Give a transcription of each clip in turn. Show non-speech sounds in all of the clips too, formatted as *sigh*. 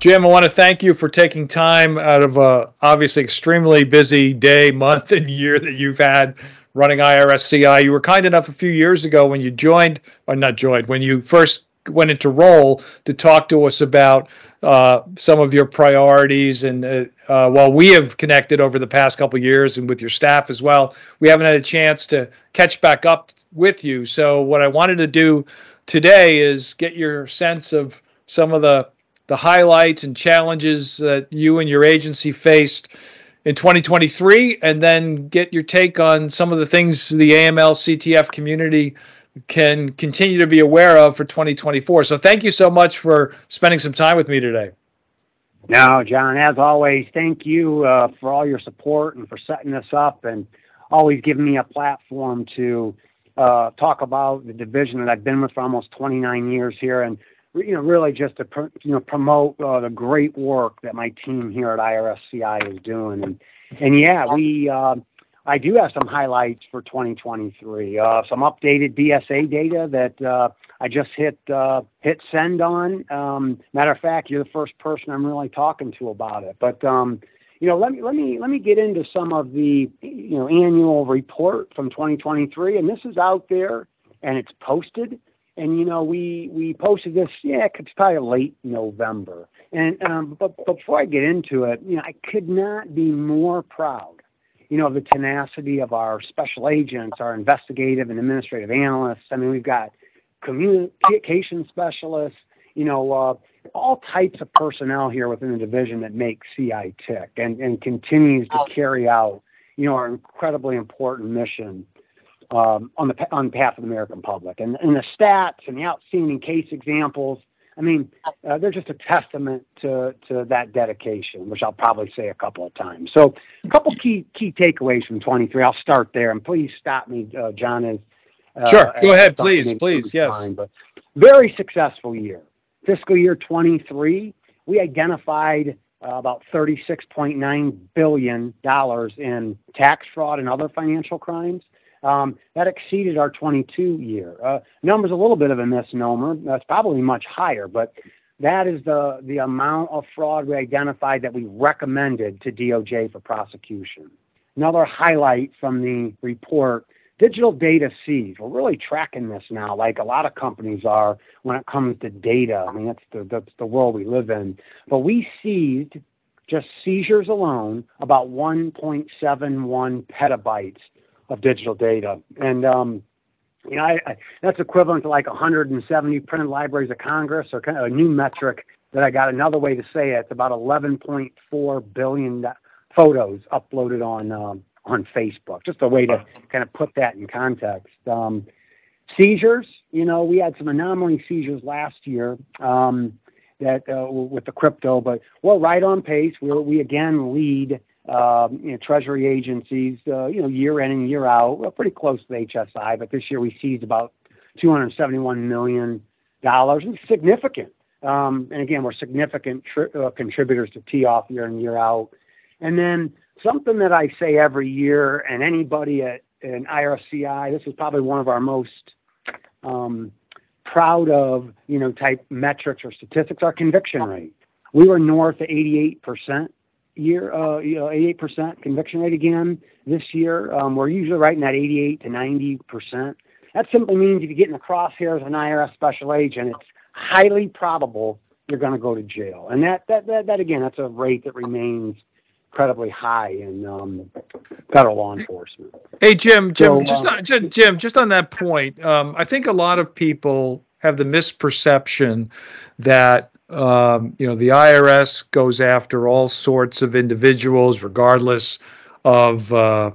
Jim, I want to thank you for taking time out of a obviously extremely busy day, month, and year that you've had running IRSCI. You were kind enough a few years ago when you joined, or not joined, when you first went into role to talk to us about uh, some of your priorities. And uh, uh, while we have connected over the past couple years and with your staff as well, we haven't had a chance to catch back up with you. So what I wanted to do today is get your sense of some of the the highlights and challenges that you and your agency faced in 2023, and then get your take on some of the things the AML CTF community can continue to be aware of for 2024. So thank you so much for spending some time with me today. No, John, as always, thank you uh, for all your support and for setting this up and always giving me a platform to uh, talk about the division that I've been with for almost 29 years here and you know really just to you know promote uh, the great work that my team here at IRSCI is doing and and yeah we uh, I do have some highlights for 2023. Uh, some updated BSA data that uh, I just hit uh, hit send on. Um, matter of fact, you're the first person I'm really talking to about it. But um, you know, let me let me let me get into some of the you know annual report from 2023, and this is out there and it's posted. And you know, we we posted this. Yeah, it's probably late November. And um, but, before I get into it, you know, I could not be more proud you know, of the tenacity of our special agents, our investigative and administrative analysts. I mean, we've got communication specialists, you know, uh, all types of personnel here within the division that make CI tick and, and continues to carry out, you know, our incredibly important mission um, on the on behalf of the American public. And, and the stats and the outstanding case examples I mean, uh, they're just a testament to to that dedication, which I'll probably say a couple of times. So, a couple key key takeaways from 23. I'll start there, and please stop me, uh, John. Uh, sure, go ahead, please, please, yes. Time, but very successful year, fiscal year 23. We identified uh, about 36.9 billion dollars in tax fraud and other financial crimes. Um, that exceeded our 22 year. Uh, number's a little bit of a misnomer. That's probably much higher, but that is the, the amount of fraud we identified that we recommended to DOJ for prosecution. Another highlight from the report digital data seized. We're really tracking this now, like a lot of companies are when it comes to data. I mean, that's the, that's the world we live in. But we seized, just seizures alone, about 1.71 petabytes of digital data. And um, you know, I, I, that's equivalent to like 170 printed libraries of Congress, or kind of a new metric that I got. Another way to say it, it's about 11.4 billion photos uploaded on um, on Facebook. Just a way to kind of put that in context. Um, seizures, you know, we had some anomaly seizures last year. Um, that uh, with the crypto, but we're right on pace. We we again lead um, you know, treasury agencies, uh, you know, year in and year out. Pretty close to HSI, but this year we seized about 271 million dollars, and significant. Um, and again, we're significant tri- uh, contributors to TEOAF year in year out. And then something that I say every year, and anybody at an IRSCI, this is probably one of our most um, proud of, you know, type metrics or statistics, our conviction rate. We were north of 88 percent year, uh, you know, 88% conviction rate again this year. Um, we're usually right in that 88 to 90%. That simply means if you get in the crosshairs of an IRS special agent, it's highly probable you're going to go to jail. And that, that, that, that, again, that's a rate that remains incredibly high in um, federal law enforcement. Hey, Jim, Jim, so, just, uh, on, Jim, just on that point, um, I think a lot of people have the misperception that um, you know, the IRS goes after all sorts of individuals, regardless of uh,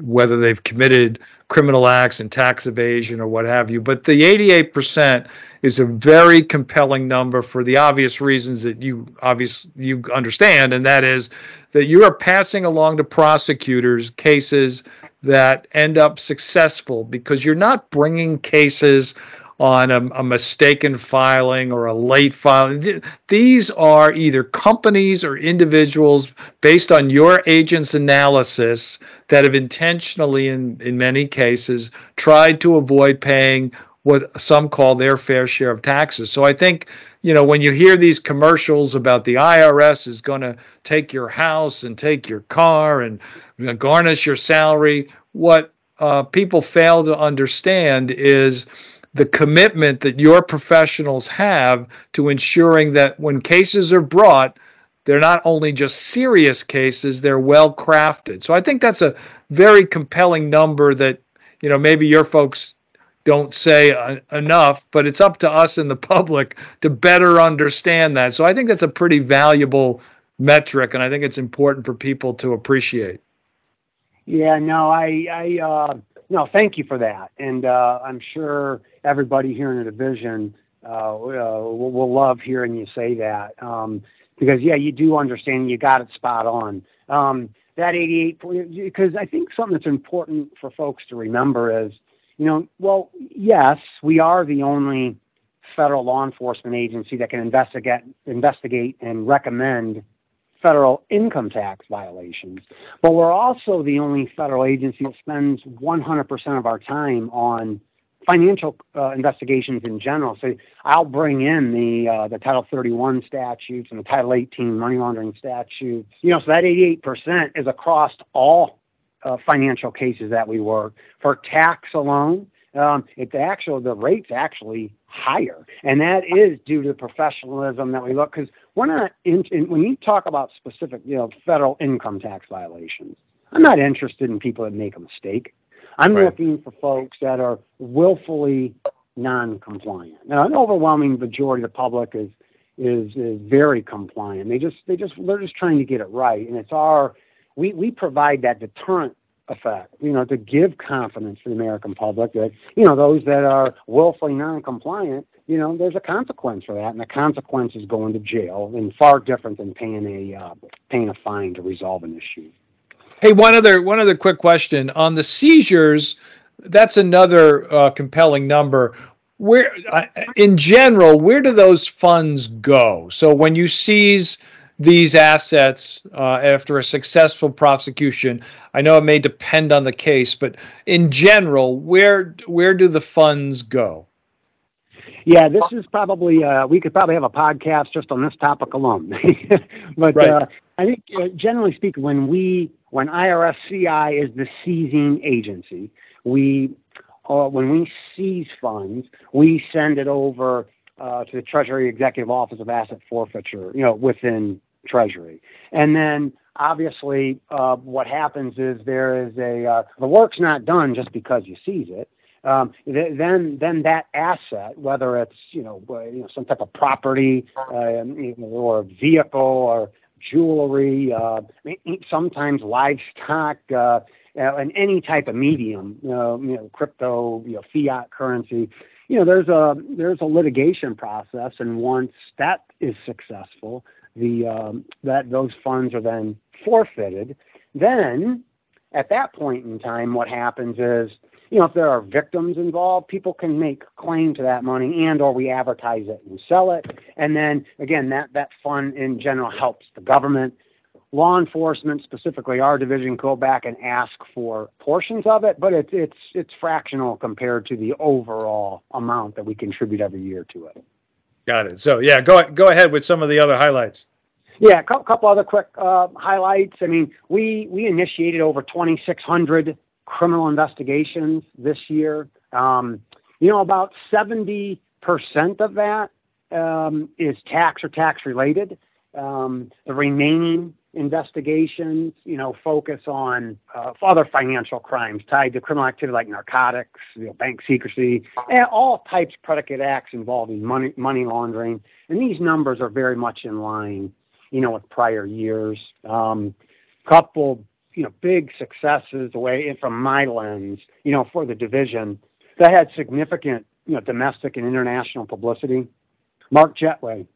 whether they've committed criminal acts and tax evasion or what have you. But the 88% is a very compelling number for the obvious reasons that you obviously you understand, and that is that you are passing along to prosecutors cases that end up successful because you're not bringing cases on a, a, mistaken filing or a late filing. These are either companies or individuals based on your agent's analysis that have intentionally, in, in many cases, tried to avoid paying what some call their fair share of taxes. So I think you know, when you hear these commercials about the IRS is going to take your house and take your car and garnish your salary, what uh, people fail to understand is the commitment that your professionals have to ensuring that when cases are brought, they're not only just serious cases, they're well crafted. So I think that's a very compelling number that, you know, maybe your folks don't say uh, enough, but it's up to us in the *laughs* public to better understand that. So I think that's a pretty valuable metric, and I think it's important for people to appreciate. Yeah, no, I, I, uh, no, thank you for that, and uh, I'm sure everybody here in the division uh, uh will, love hearing you say that. Um, because yeah, you do understand. You got it spot on. Um, that 88 point because I think something that's important for folks to remember is, you know, well, yes, we are the only federal law enforcement agency that can investigate investigate and recommend federal income tax violations. But we're also the only federal agency that spends 100% of our time on financial uh, investigations in general. So I'll bring in the uh, the Title 31 statutes and the Title 18 money laundering statutes. You know, so that 88% is across all uh, financial cases that we work. For tax alone, um, it's actually the rate's actually higher, and that is due to the professionalism that we look. Because we're not in, in, when you talk about specific, you know, federal income tax violations. I'm not interested in people that make a mistake. I'm right. looking for folks that are willfully non-compliant. Now, an overwhelming majority of the public is is is very compliant. They just they just they're just trying to get it right, and it's our we we provide that deterrent effect, you know, to give confidence to the American public that you know those that are willfully non-compliant, you know, there's a consequence for that, and the consequence is going to jail, and far different than paying a uh, paying a fine to resolve an issue. Hey, one other one other quick question on the seizures. That's another uh, compelling number. Where, uh, in general, where do those funds go? So when you seize these assets uh, after a successful prosecution, I know it may depend on the case, but in general, where where do the funds go? Yeah, this is probably uh, we could probably have a podcast just on this topic alone. *laughs* but right. uh, I think, uh, generally speaking, when we when IRSCI is the seizing agency, we uh, when we seize funds, we send it over uh, to the Treasury Executive Office of Asset Forfeiture, you know, within Treasury, and then obviously uh, what happens is there is a uh, the work's not done just because you seize it. Um, th- then then that asset, whether it's you know, you know some type of property uh, or vehicle or jewelry, uh, sometimes livestock, uh, and any type of medium, know, you know, crypto, you know, fiat currency. You know, there's a there's a litigation process, and once that is successful, the um, that those funds are then forfeited. Then, at that point in time, what happens is you know, if there are victims involved, people can make claim to that money and or we advertise it and sell it. And then again, that, that fund in general helps the government. Law enforcement, specifically our division, go back and ask for portions of it, but it's it's it's fractional compared to the overall amount that we contribute every year to it. Got it. So yeah, go go ahead with some of the other highlights. Yeah, a couple other quick uh, highlights. I mean, we we initiated over 2,600 criminal investigations this year. Um, you know, about 70% of that um, is tax or tax related. Um, the remaining investigations, you know, focus on uh, other financial crimes tied to criminal activity like narcotics, you know, bank secrecy, and all types of predicate acts involving money money laundering. And these numbers are very much in line, you know, with prior years. Um, couple you know big successes away from my lens, you know, for the division that had significant you know domestic and international publicity. Mark Jetway,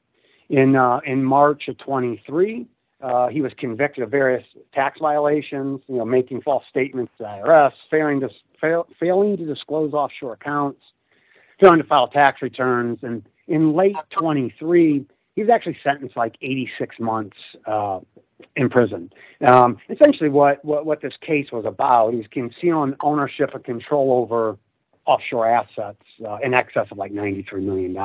in uh, in March of 23, uh, he was convicted of various tax violations, you know, making false statements to the IRS, failing to fail, failing to disclose offshore accounts, failing to file tax returns, and in late 23, he was actually sentenced like 86 months uh, in prison. Um, essentially, what, what, what this case was about is concealing ownership and control over offshore assets uh, in excess of like $93 million.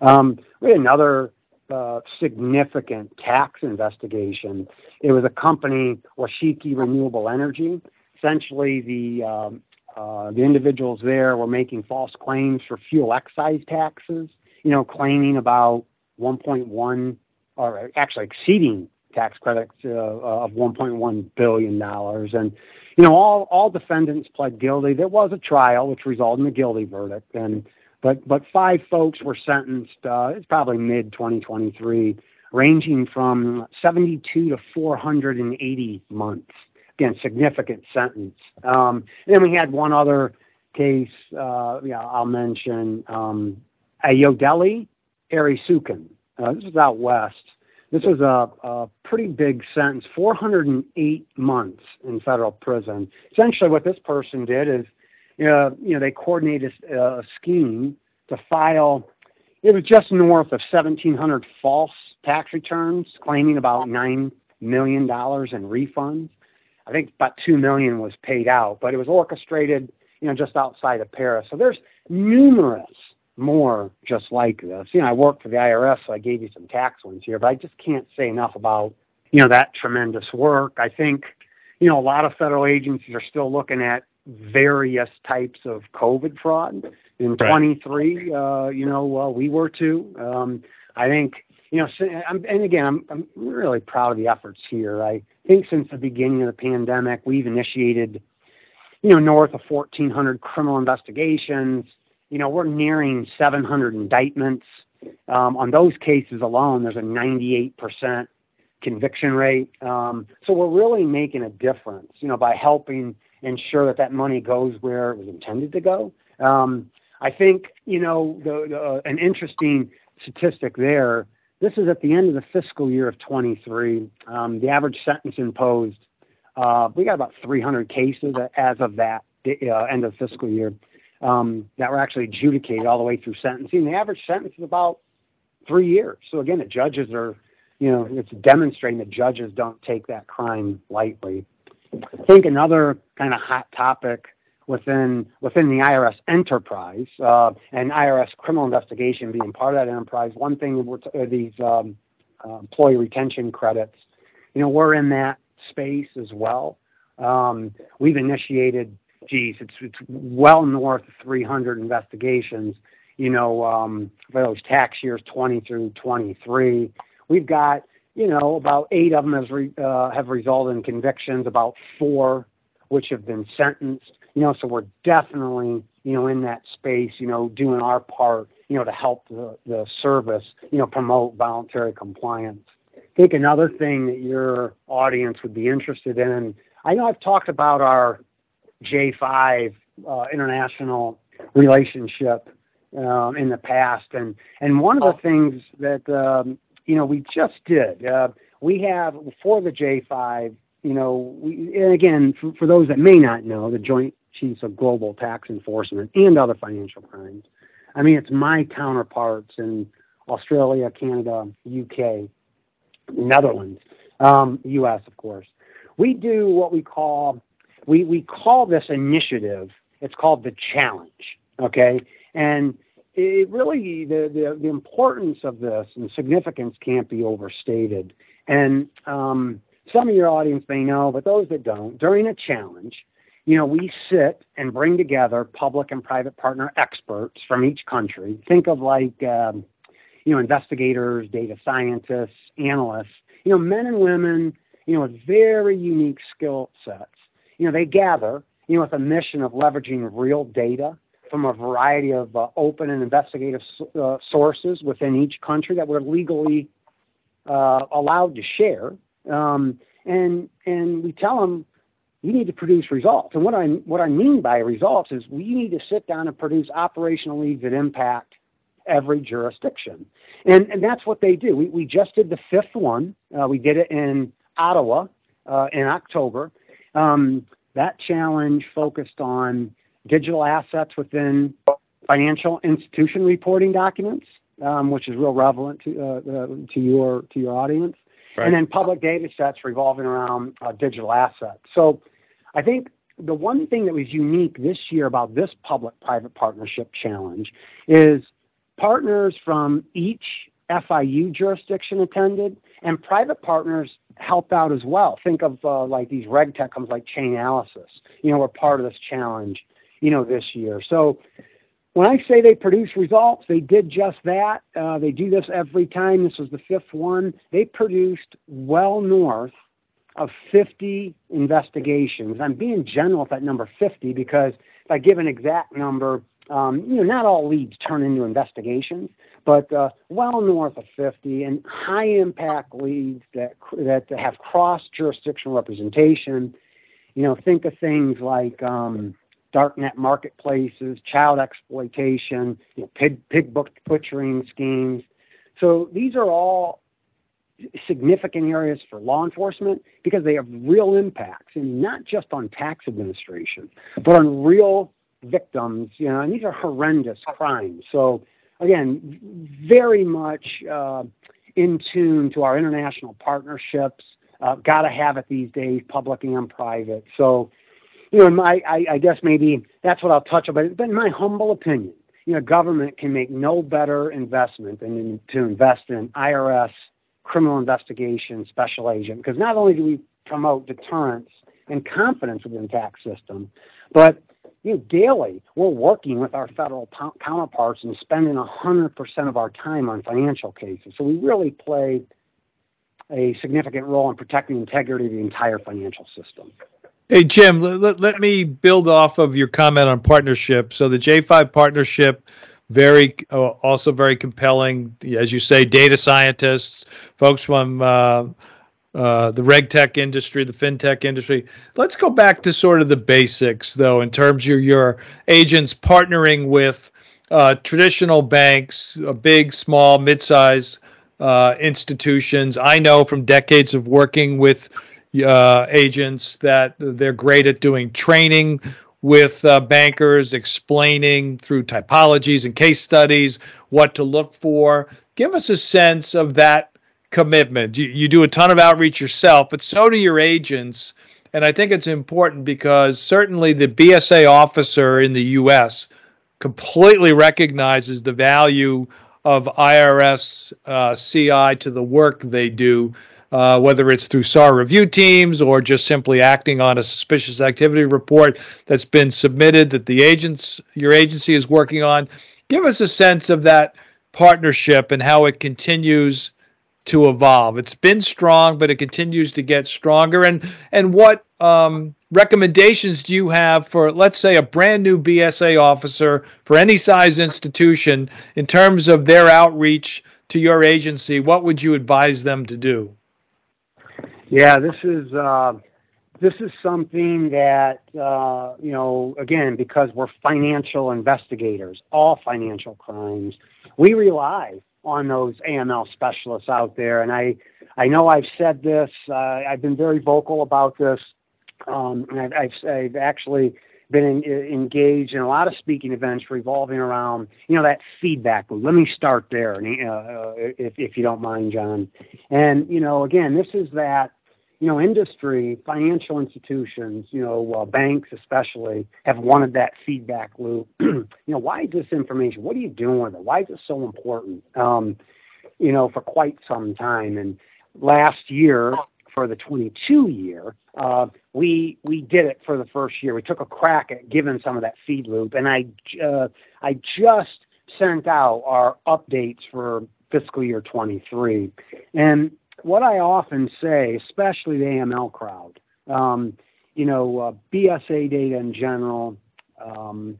Um, we had another uh, significant tax investigation. It was a company, Washakie Renewable Energy. Essentially, the um, uh, the individuals there were making false claims for fuel excise taxes. You know, claiming about 1.1 or actually exceeding tax credits uh, of 1.1 billion dollars, and you know, all all defendants pled guilty. There was a trial which resulted in a guilty verdict, and but but five folks were sentenced. Uh, it's probably mid 2023, ranging from 72 to 480 months. Again, significant sentence. Um, and then we had one other case. Uh, yeah, I'll mention um, Ayodele Arisukan. Uh, this is out west. This is a, a pretty big sentence, 408 months in federal prison. Essentially, what this person did is, uh, you know, they coordinated a, a scheme to file. It was just north of 1,700 false tax returns, claiming about nine million dollars in refunds. I think about two million was paid out, but it was orchestrated, you know, just outside of Paris. So there's numerous more just like this. You know, I work for the IRS, so I gave you some tax ones here, but I just can't say enough about, you know, that tremendous work. I think, you know, a lot of federal agencies are still looking at various types of COVID fraud. In right. 23, uh, you know, well, we were too. Um, I think, you know, and again, I'm, I'm really proud of the efforts here. I think since the beginning of the pandemic, we've initiated, you know, north of 1,400 criminal investigations you know, we're nearing 700 indictments. Um, on those cases alone, there's a 98% conviction rate. Um, so we're really making a difference, you know, by helping ensure that that money goes where it was intended to go. Um, I think, you know, the, the, uh, an interesting statistic there. This is at the end of the fiscal year of 23. Um, the average sentence imposed, uh, we got about 300 cases as of that uh, end of fiscal year um, that were actually adjudicated all the way through sentencing. The average sentence is about three years. So again, the judges are, you know, it's demonstrating that judges don't take that crime lightly. I think another kind of hot topic within within the IRS enterprise uh, and IRS criminal investigation being part of that enterprise. One thing with uh, these um, uh, employee retention credits, you know, we're in that space as well. Um, we've initiated geez, it's it's well north of 300 investigations. You know, um, for those tax years 20 through 23, we've got you know about eight of them has re, uh, have resulted in convictions, about four which have been sentenced. You know, so we're definitely you know in that space. You know, doing our part. You know, to help the, the service. You know, promote voluntary compliance. I think another thing that your audience would be interested in. I know I've talked about our J5 uh, international relationship um, in the past, and and one of the things that um, you know we just did, uh, we have for the J5, you know, we, and again for, for those that may not know, the Joint Chiefs of Global Tax Enforcement and other financial crimes. I mean, it's my counterparts in Australia, Canada, UK, Netherlands, um, U.S. of course. We do what we call we, we call this initiative, it's called the challenge. Okay. And it really, the, the, the importance of this and significance can't be overstated. And um, some of your audience may know, but those that don't, during a challenge, you know, we sit and bring together public and private partner experts from each country. Think of like, um, you know, investigators, data scientists, analysts, you know, men and women, you know, with very unique skill sets you know, they gather, you know, with a mission of leveraging real data from a variety of uh, open and investigative uh, sources within each country that we're legally uh, allowed to share. Um, and and we tell them you need to produce results. And what I what I mean by results is we need to sit down and produce operational leads that impact every jurisdiction. And and that's what they do. We we just did the fifth one. Uh, we did it in Ottawa uh, in October. Um, that challenge focused on digital assets within financial institution reporting documents, um, which is real relevant to uh, uh, to your to your audience, right. and then public data sets revolving around uh, digital assets. So, I think the one thing that was unique this year about this public-private partnership challenge is partners from each FIU jurisdiction attended, and private partners helped out as well. Think of uh, like these reg tech companies like Chainalysis, you know, were part of this challenge, you know, this year. So when I say they produce results, they did just that. Uh, they do this every time. This was the fifth one. They produced well north of 50 investigations. I'm being general with that number 50 because if I give an exact number, um, you know, not all leads turn into investigations, but uh, well north of 50 and high impact leads that that have cross jurisdictional representation. You know, think of things like um, darknet marketplaces, child exploitation, you know, pig pig butchering schemes. So these are all significant areas for law enforcement because they have real impacts and not just on tax administration, but on real victims, you know, and these are horrendous crimes. So again, very much uh, in tune to our international partnerships. Uh, Got to have it these days, public and private. So, you know, my, I, I guess maybe that's what I'll touch on. But in my humble opinion, you know, government can make no better investment than in, to invest in IRS criminal investigation special agent because not only do we promote deterrence and confidence within the tax system, but you know, daily we're working with our federal counterparts and spending 100% of our time on financial cases. So we really play a significant role in protecting the integrity of the entire financial system. Hey, Jim, let, let me build off of your comment on partnership. So the J5 partnership very uh, also very compelling as you say data scientists folks from uh, uh, the reg tech industry the fintech industry let's go back to sort of the basics though in terms of your agents partnering with uh, traditional banks uh, big small mid-sized uh, institutions i know from decades of working with agents that they're great at doing training with uh, bankers explaining through typologies and case studies what to look for. Give us a sense of that commitment. You, you do a ton of outreach yourself, but so do your agents. And I think it's important because certainly the BSA officer in the U.S. completely recognizes the value of IRS uh, CI to the work they do uh, whether it's through SAR review teams or just simply acting on a suspicious activity report that's been submitted that the agents your agency is working on. Give us a sense of that partnership and how it continues to evolve. It's been strong, but it continues to get stronger. And and what um, recommendations do you have for, let's say, a brand new BSA officer for any size institution in terms of their outreach to your agency? What would you advise them to do? Yeah, this is uh, this is something that uh, you know. Again, because we're financial investigators, all financial crimes, we rely on those AML specialists out there. And I, I know I've said this. Uh, I've been very vocal about this, um, and I've, I've, I've actually been in, engaged in a lot of speaking events revolving around, you know, that feedback. Let me start there, uh, if, if you don't mind, John. And, you know, again, this is that, you know, industry, financial institutions, you know, uh, banks especially, have wanted that feedback loop. *clears throat* you know, why is this information? What are you doing with it? Why is it so important? Um, you know, for quite some time. And last year, for the 22 year, uh, we we did it for the first year. We took a crack at giving some of that feed loop, and I uh, I just sent out our updates for fiscal year 23. And what I often say, especially the AML crowd, um, you know, uh, BSA data in general, um,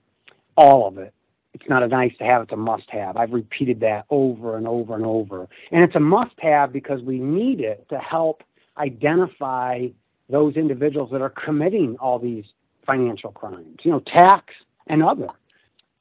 all of it. It's not a nice to have, it's a must have. I've repeated that over and over and over. And it's a must have because we need it to help identify those individuals that are committing all these financial crimes, you know, tax and other.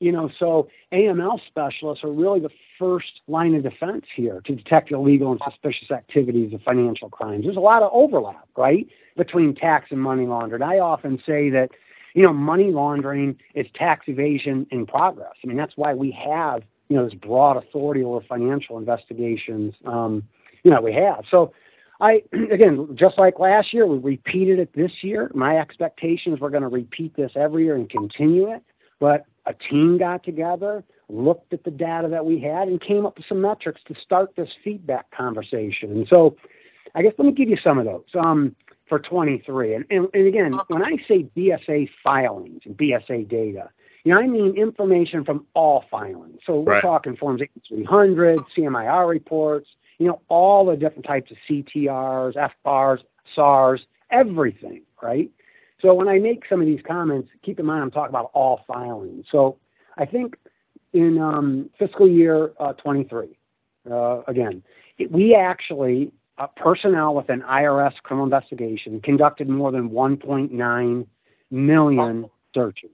You know, so AML specialists are really the first line of defense here to detect illegal and suspicious activities of financial crimes. There's a lot of overlap, right, between tax and money laundering. I often say that, you know, money laundering is tax evasion in progress. I mean, that's why we have, you know, this broad authority over financial investigations, um, you know, we have. So I *clears throat* again, just like last year, we repeated it this year. My expectation is we're going to repeat this every year and continue it. But a team got together, looked at the data that we had, and came up with some metrics to start this feedback conversation. And so, I guess let me give you some of those um, for 23. And, and, and again, when I say BSA filings and BSA data, you know, I mean information from all filings. So we're right. talking Forms 8300, CMIR reports, you know, all the different types of CTRs, FBARs, SARs, everything, right? So when I make some of these comments, keep in mind I'm talking about all filings. So I think in um, fiscal year uh, 23, uh, again, it, we actually, uh, personnel with an IRS criminal investigation conducted more than 1.9 million searches.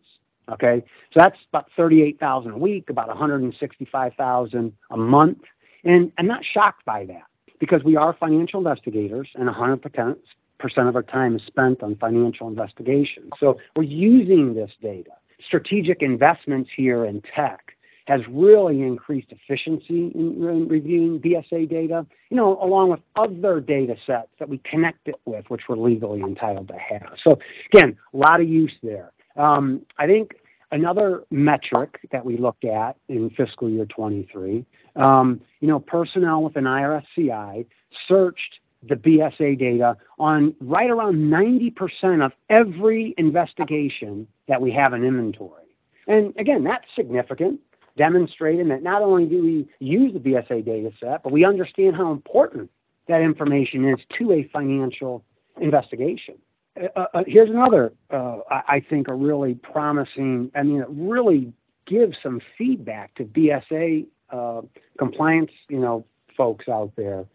Okay, so that's about 38,000 a week, about 165,000 a month. And I'm not shocked by that because we are financial investigators and 100% of our time is spent on financial investigations. So we're using this data. Strategic investments here in tech has really increased efficiency in, in, reviewing BSA data, you know, along with other data sets that we connect it with, which we're legally entitled to have. So again, a lot of use there. Um, I think another metric that we looked at in fiscal year 23, um, you know, personnel with an IRSCI searched the BSA data on right around 90% of every investigation that we have in inventory. And again, that's significant, demonstrating that not only do we use the BSA data set, but we understand how important that information is to a financial investigation. Uh, uh, here's another, uh, I, I, think, a really promising, I mean, it really gives some feedback to BSA uh, compliance, you know, folks out there.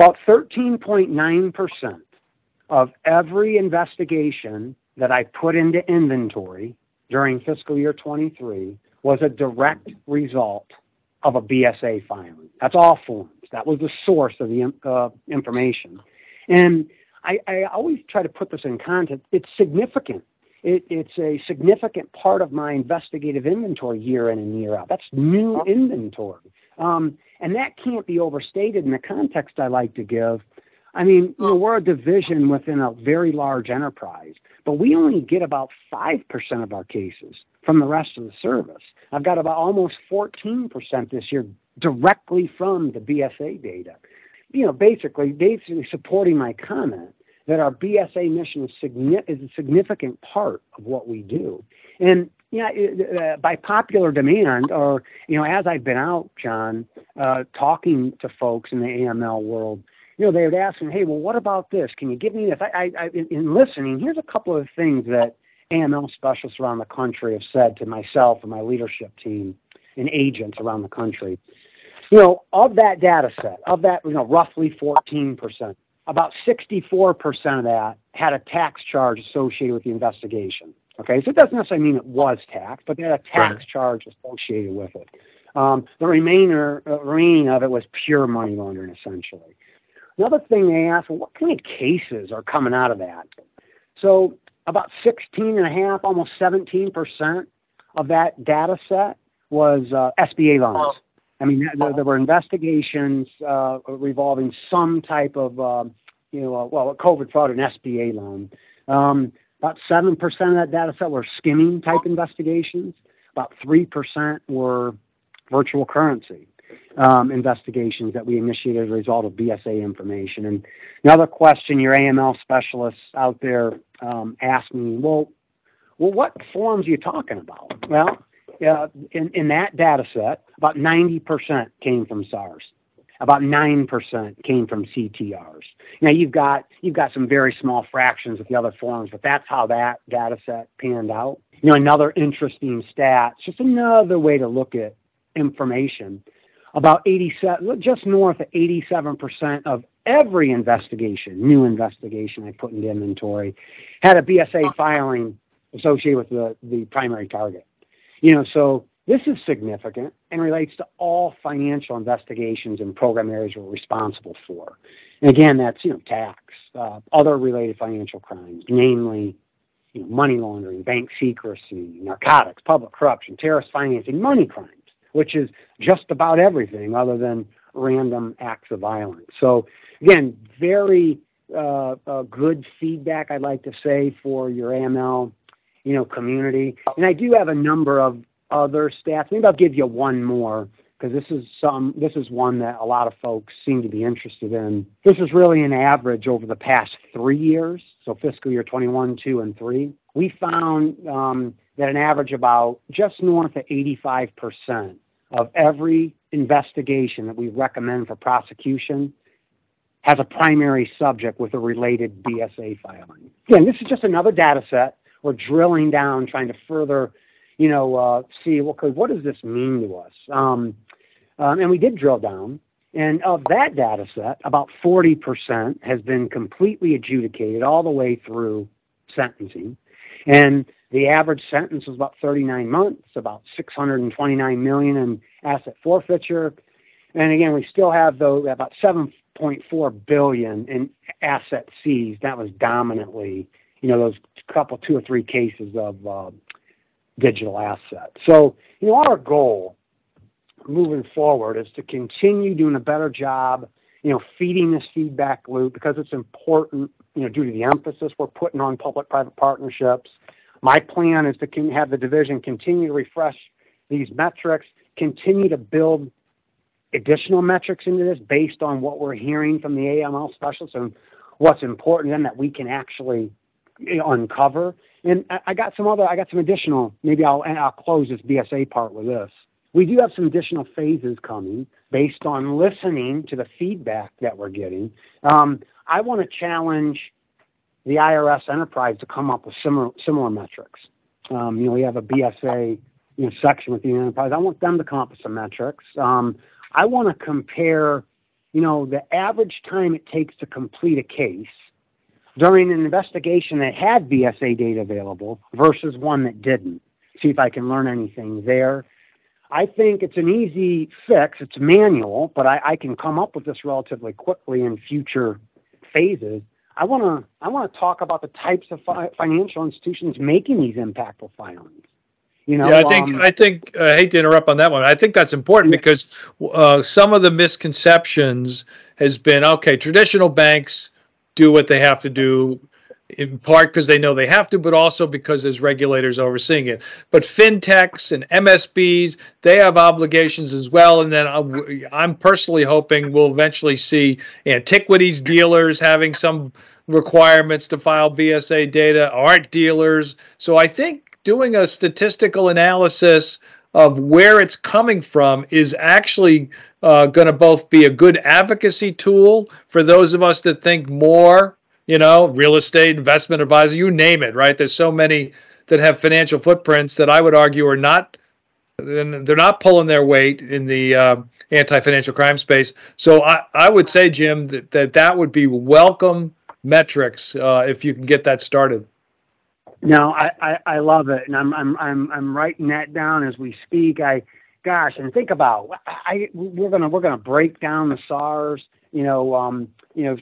About 13.9% of every investigation that I put into inventory during fiscal year 23 was a direct result of a BSA filing. That's all forms. That was the source of the uh, information. And I, I always try to put this in context. It's significant. It, it's a significant part of my investigative inventory year in and year out. That's new inventory. Um, and that can't be overstated in the context I like to give. I mean, you know, we're a division within a very large enterprise, but we only get about 5% of our cases from the rest of the service. I've got about almost 14% this year directly from the BSA data you know, basically, basically supporting my comment that our BSA mission is, a significant part of what we do. And yeah, uh, by popular demand, or you know, as I've been out, John, uh, talking to folks in the AML world, you know, they would ask me, "Hey, well, what about this? Can you give me this?" I, I, I in listening, here's a couple of things that AML specialists around the country have said to myself and my leadership team and agents around the country you know, of that data set, of that, you know, roughly 14%, about 64% of that had a tax charge associated with the investigation. Okay, so it doesn't necessarily mean it was tax, but they had a tax right. charge associated with it. Um, the remainder, uh, remaining of it was pure money laundering, essentially. Another thing they asked, well, what kind of cases are coming out of that? So about 16 and a half, almost 17% of that data set was uh, SBA loans. I mean, there, there were investigations uh, revolving some type of, uh, you know, well, COVID fraud and SBA loan. Um, about 7% of that data set were skimming type investigations. About 3% were virtual currency um, investigations that we initiated as a result of BSA information. And another question your AML specialists out there um, asked me, well, well, what forms are you talking about? Well, uh, in, in that data set, about 90% came from SARs. About 9% came from CTRs. Now you've got you've got some very small fractions with the other forms, but that's how that data set panned out. You know, another interesting stat, just another way to look at information. About 87, just north of 87% of every investigation, new investigation I put into inventory, had a BSA filing associated with the, the primary target. You know, so this is significant and relates to all financial investigations and program areas we're responsible for. And again, that's you know tax, uh, other related financial crimes, namely you know, money laundering, bank secrecy, narcotics, public corruption, terrorist financing, money crimes, which is just about everything other than random acts of violence. So again, very uh, uh, good feedback, I'd like to say, for your AML you know, community. And I do have a number of other stats. Maybe I'll give you one more because this is some this is one that a lot of folks seem to be interested in. This is really an average over the past three years, so fiscal year 21, 2, and 3. We found um, that an average about just north of 85 percent of every investigation that we recommend for prosecution has a primary subject with a related BSA filing. Again, this is just another data set. We're drilling down, trying to further, you know, uh, see well, what does this mean to us? Um, um, and we did drill down, and of that data set, about 40% has been completely adjudicated all the way through sentencing, and the average sentence was about 39 months, about 629 million in asset forfeiture, and again, we still have though about 7.4 billion in asset seized. That was dominantly, you know, those couple, two or three cases of uh, digital assets. So, you know, our goal moving forward is to continue doing a better job, you know, feeding this feedback loop because it's important, you know, due to the emphasis we're putting on public-private partnerships. My plan is to have the division continue to refresh these metrics, continue to build additional metrics into this based on what we're hearing from the AML specialists and what's important then that we can actually uncover. And I got some other, I got some additional. Maybe I'll I'll close this BSA part with this. We do have some additional phases coming based on listening to the feedback that we're getting. Um, I want to challenge the IRS enterprise to come up with similar similar metrics. Um, you know, we have a BSA you know, section with the enterprise. I want them to come up with some metrics. Um, I want to compare, you know, the average time it takes to complete a case during an investigation that had BSA data available versus one that didn't. See if I can learn anything there. I think it's an easy fix. It's manual, but I, I can come up with this relatively quickly in future phases. I want to I want to talk about the types of fi- financial institutions making these impactful filings. You know, yeah, I think um, I think I hate to interrupt on that one. I think that's important yeah. because uh, some of the misconceptions has been okay. Traditional banks do what they have to do in part because they know they have to, but also because there's regulators overseeing it. But fintechs and MSBs, they have obligations as well. And then uh, I'm personally hoping we'll eventually see antiquities dealers having some requirements to file BSA data, art dealers. So I think doing a statistical analysis of where it's coming from is actually uh, going to both be a good advocacy tool for those of us that think more, you know, real estate, investment advisor, you name it, right? There's so many that have financial footprints that I would argue are not, they're not pulling their weight in the uh, anti-financial crime space. So I, I would say, Jim, that that, that would be welcome metrics uh, if you can get that started. No, I, I, I love it, and I'm I'm I'm I'm writing that down as we speak. I, gosh, and think about I we're gonna we're gonna break down the SARS. You know, um, you know,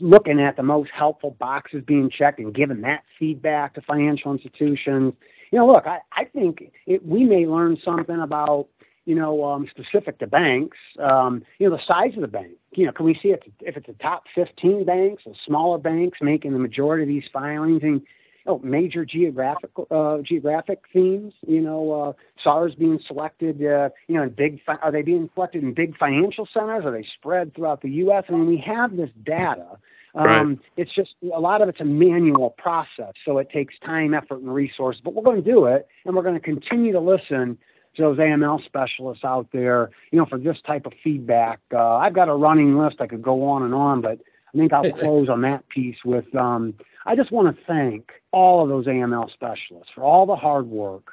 looking at the most helpful boxes being checked and giving that feedback to financial institutions. You know, look, I I think it, we may learn something about you know, um, specific to banks, um, you know, the size of the bank. You know, can we see if, if it's the top 15 banks or smaller banks making the majority of these filings? And oh, major geographic uh, geographic themes. You know, uh, SARS being selected. Uh, you know, in big fi- are they being selected in big financial centers? Are they spread throughout the U.S.? I mean, we have this data. Um, right. It's just a lot of it's a manual process, so it takes time, effort, and resources. But we're going to do it, and we're going to continue to listen to those AML specialists out there, you know, for this type of feedback. Uh, I've got a running list. I could go on and on, but I think I'll *laughs* close on that piece with um, I just want to thank all of those AML specialists for all the hard work.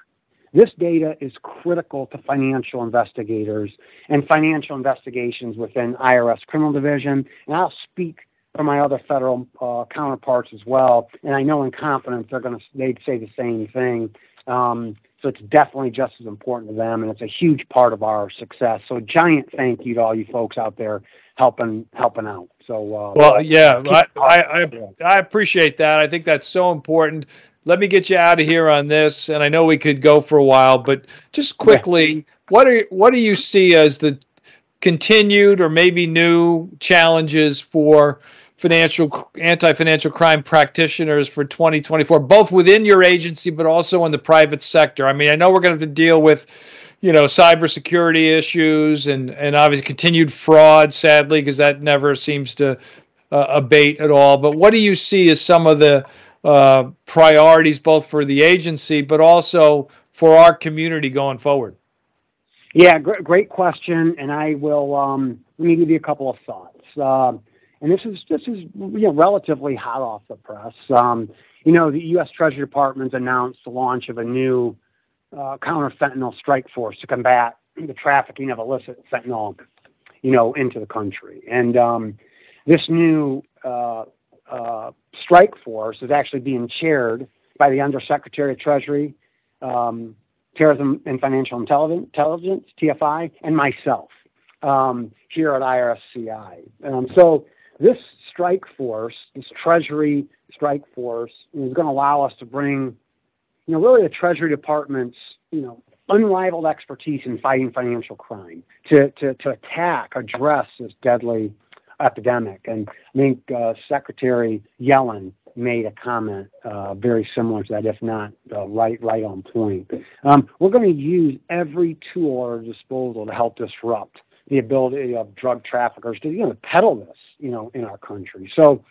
This data is critical to financial investigators and financial investigations within IRS criminal division. And I'll speak for my other federal uh, counterparts as well. And I know in confidence they're going to they'd say the same thing. Um, so it's definitely just as important to them, and it's a huge part of our success. So a giant thank you to all you folks out there helping helping out. So uh, well, yeah, I, I, I I appreciate that. I think that's so important. Let me get you out of here on this, and I know we could go for a while, but just quickly, yeah. what are what do you see as the continued or maybe new challenges for financial anti-financial crime practitioners for 2024 both within your agency but also in the private sector i mean i know we're going to have to deal with you know cybersecurity issues and and obviously continued fraud sadly because that never seems to uh, abate at all but what do you see as some of the uh, priorities both for the agency but also for our community going forward yeah great, great question and i will um, let me give you a couple of thoughts uh, and this is this is you know relatively hot off the press. Um, you know, the U.S. Treasury Department's announced the launch of a new uh, counter fentanyl strike force to combat the trafficking of illicit fentanyl, you know, into the country. And um, this new uh, uh, strike force is actually being chaired by the Undersecretary of Treasury, um, Terrorism and Financial Intelligence, TFI, and myself um, here at IRSCI. Um, so this strike force, this Treasury strike force, is going to allow us to bring, you know, really the Treasury Department's, you know, unrivaled expertise in fighting financial crime to, to, to attack, address this deadly epidemic. And I think uh, Secretary Yellen made a comment uh, very similar to that, if not uh, right right on point. Um, we're going to use every tool at our disposal to help disrupt the ability of drug traffickers to you know peddle this you know in our country. So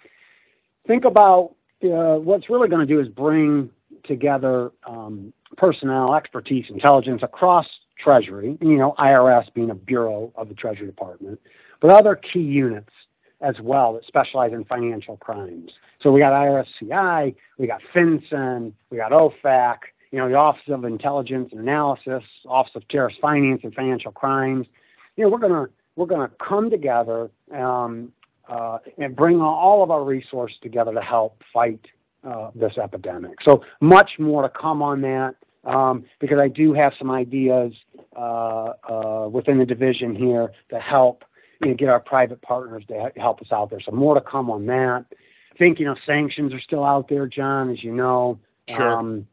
think about uh, what's really going to do is bring together um, personnel, expertise, intelligence across Treasury. You know, IRS being a bureau of the Treasury Department, but other key units as well that specialize in financial crimes. So we got IRSCI, we got FinCEN, we got OFAC, you know, the Office of Intelligence and Analysis, Office of Terrorist Finance and Financial Crimes, you know, we're gonna we're gonna come together um, uh, and bring all of our resources together to help fight uh, this epidemic. So much more to come on that um, because I do have some ideas uh, uh within the division here to help you know, get our private partners to help us out there. So more to come on that. I think you know sanctions are still out there, John, as you know. Sure. Um,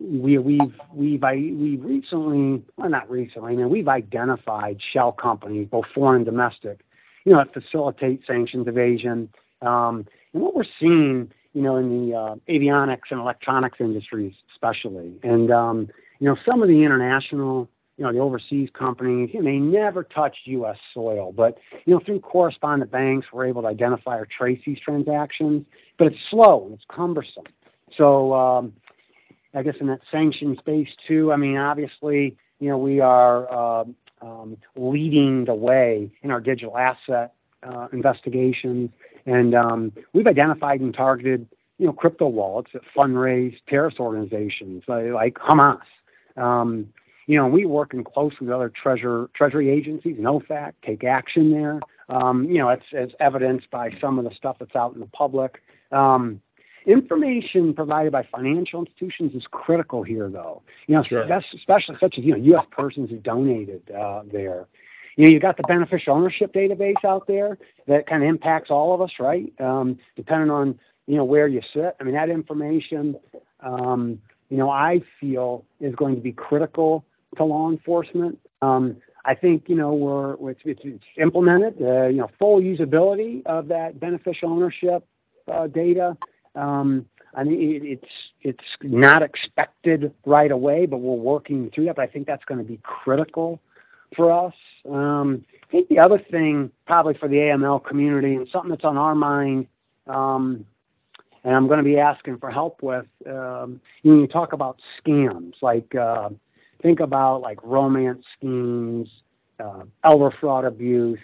we, we've we've we recently, well, not recently. I mean, we've identified shell companies, both foreign and domestic, you know, that facilitate sanctions evasion. Um, and what we're seeing, you know, in the uh, avionics and electronics industries, especially, and um, you know, some of the international, you know, the overseas companies, you know, they never touched U.S. soil, but you know, through correspondent banks, we're able to identify or trace these transactions. But it's slow and it's cumbersome. So um, I guess in that sanction space too. I mean, obviously, you know, we are uh, um, leading the way in our digital asset uh, investigations, and um, we've identified and targeted, you know, crypto wallets that fundraise terrorist organizations like Hamas. Um, you know, we working closely with other treasure, treasury agencies and OFAC, take action there. Um, you know, it's as evidenced by some of the stuff that's out in the public. Um, Information provided by financial institutions is critical here, though. You know, sure. especially such as you know U.S. persons who donated uh, there. You know, you got the beneficial ownership database out there that kind of impacts all of us, right? Um, depending on you know where you sit. I mean, that information, um, you know, I feel is going to be critical to law enforcement. Um, I think you know we're it's, it's, implemented. Uh, you know, full usability of that beneficial ownership uh, data um, I mean, it's it's not expected right away, but we're working through that. But I think that's going to be critical for us. Um, I think the other thing, probably for the AML community, and something that's on our mind, um, and I'm going to be asking for help with, um, when you talk about scams, like uh, think about like romance schemes, uh, elder fraud abuse.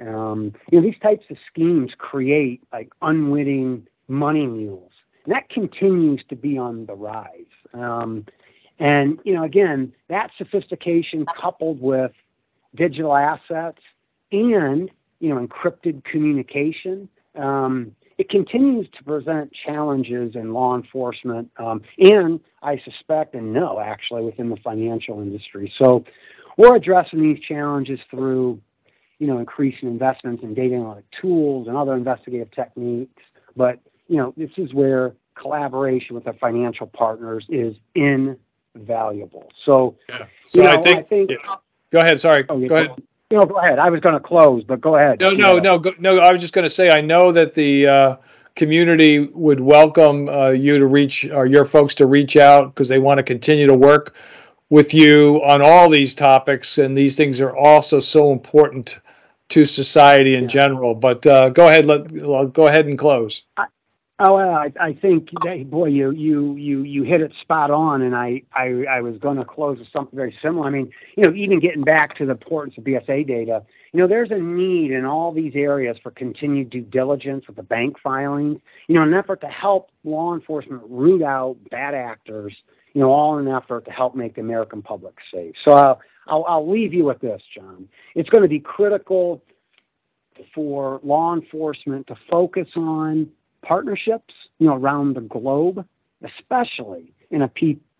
Um, you know, these types of schemes create like unwitting money mules. And that continues to be on the rise. Um, and, you know, again, that sophistication coupled with digital assets and, you know, encrypted communication, um, it continues to present challenges in law enforcement um, and I suspect and know actually within the financial industry. So we're addressing these challenges through, you know, increasing investments in data analytic tools and other investigative techniques. But you know, this is where collaboration with our financial partners is invaluable. So, yeah. so you know, I think, I think yeah. Go ahead. Sorry, oh, yeah, go ahead. No, go ahead. I was going to close, but go ahead. No, no, no, go, no. I was just going to say I know that the uh, community would welcome uh, you to reach or your folks to reach out because they want to continue to work with you on all these topics, and these things are also so important to society in yeah. general. But uh, go ahead, let go ahead and close. I, oh, well, I, I think, that, boy, you you you you hit it spot on, and I I, I was going to close with something very similar. I mean, you know, even getting back to the importance of BSA data, you know, there's a need in all these areas for continued due diligence with the bank filings. You know, an effort to help law enforcement root out bad actors you know, all in an effort to help make the American public safe. So I'll, I'll, I'll leave you with this, John. It's going to be critical for law enforcement to focus on partnerships, you know, around the globe, especially in a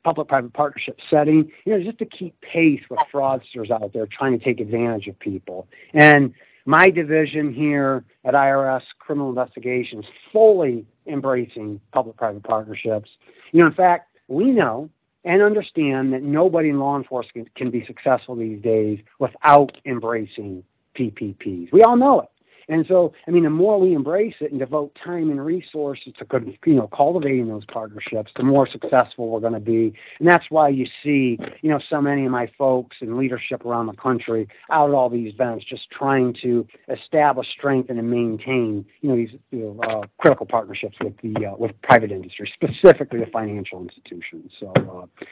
public-private partnership setting, you know, just to keep pace with fraudsters out there trying to take advantage of people. And my division here at IRS Criminal Investigations fully embracing public-private partnerships. You know, in fact, we know and understand that nobody in law enforcement can be successful these days without embracing PPPs. We all know it. And so, I mean, the more we embrace it and devote time and resources to, you know, cultivating those partnerships, the more successful we're going to be. And that's why you see, you know, so many of my folks and leadership around the country out at all these events, just trying to establish, strengthen, and maintain, you know, these you know, uh, critical partnerships with the uh, with private industry, specifically the financial institutions. So, uh,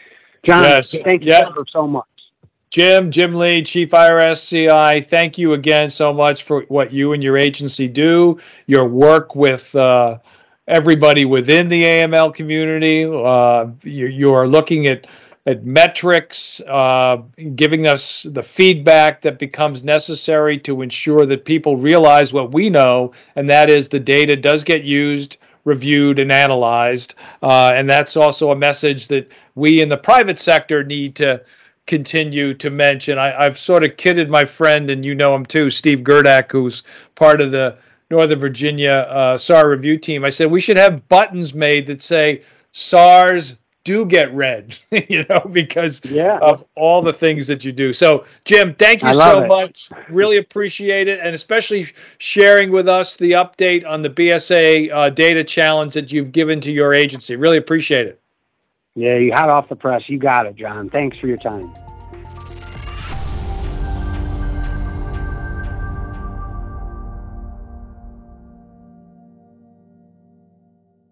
John, yes. thank you yeah. so much. Jim, Jim Lee, Chief IRS CI, thank you again so much for what you and your agency do, your work with uh, everybody within the AML community. Uh, you, you, are looking at at metrics, uh, giving us the feedback that becomes necessary to ensure that people realize what we know, and that is the data does get used reviewed and analyzed. Uh, and that's also a message that we in the private sector need to continue to mention. I, have sort of kidded my friend, and you know him too, Steve Gurdak, who's part of the Northern Virginia uh, SAR review team. I said we should have buttons made that say SARs do get read, *laughs* you know, because yeah. of all the things that you do. So, Jim, thank you so it. much. Really appreciate it, and especially sharing with us the update on the BSA uh, data challenge that you've given to your agency. Really appreciate it. Yeah, you hot off the press. You got it, John. Thanks for your time.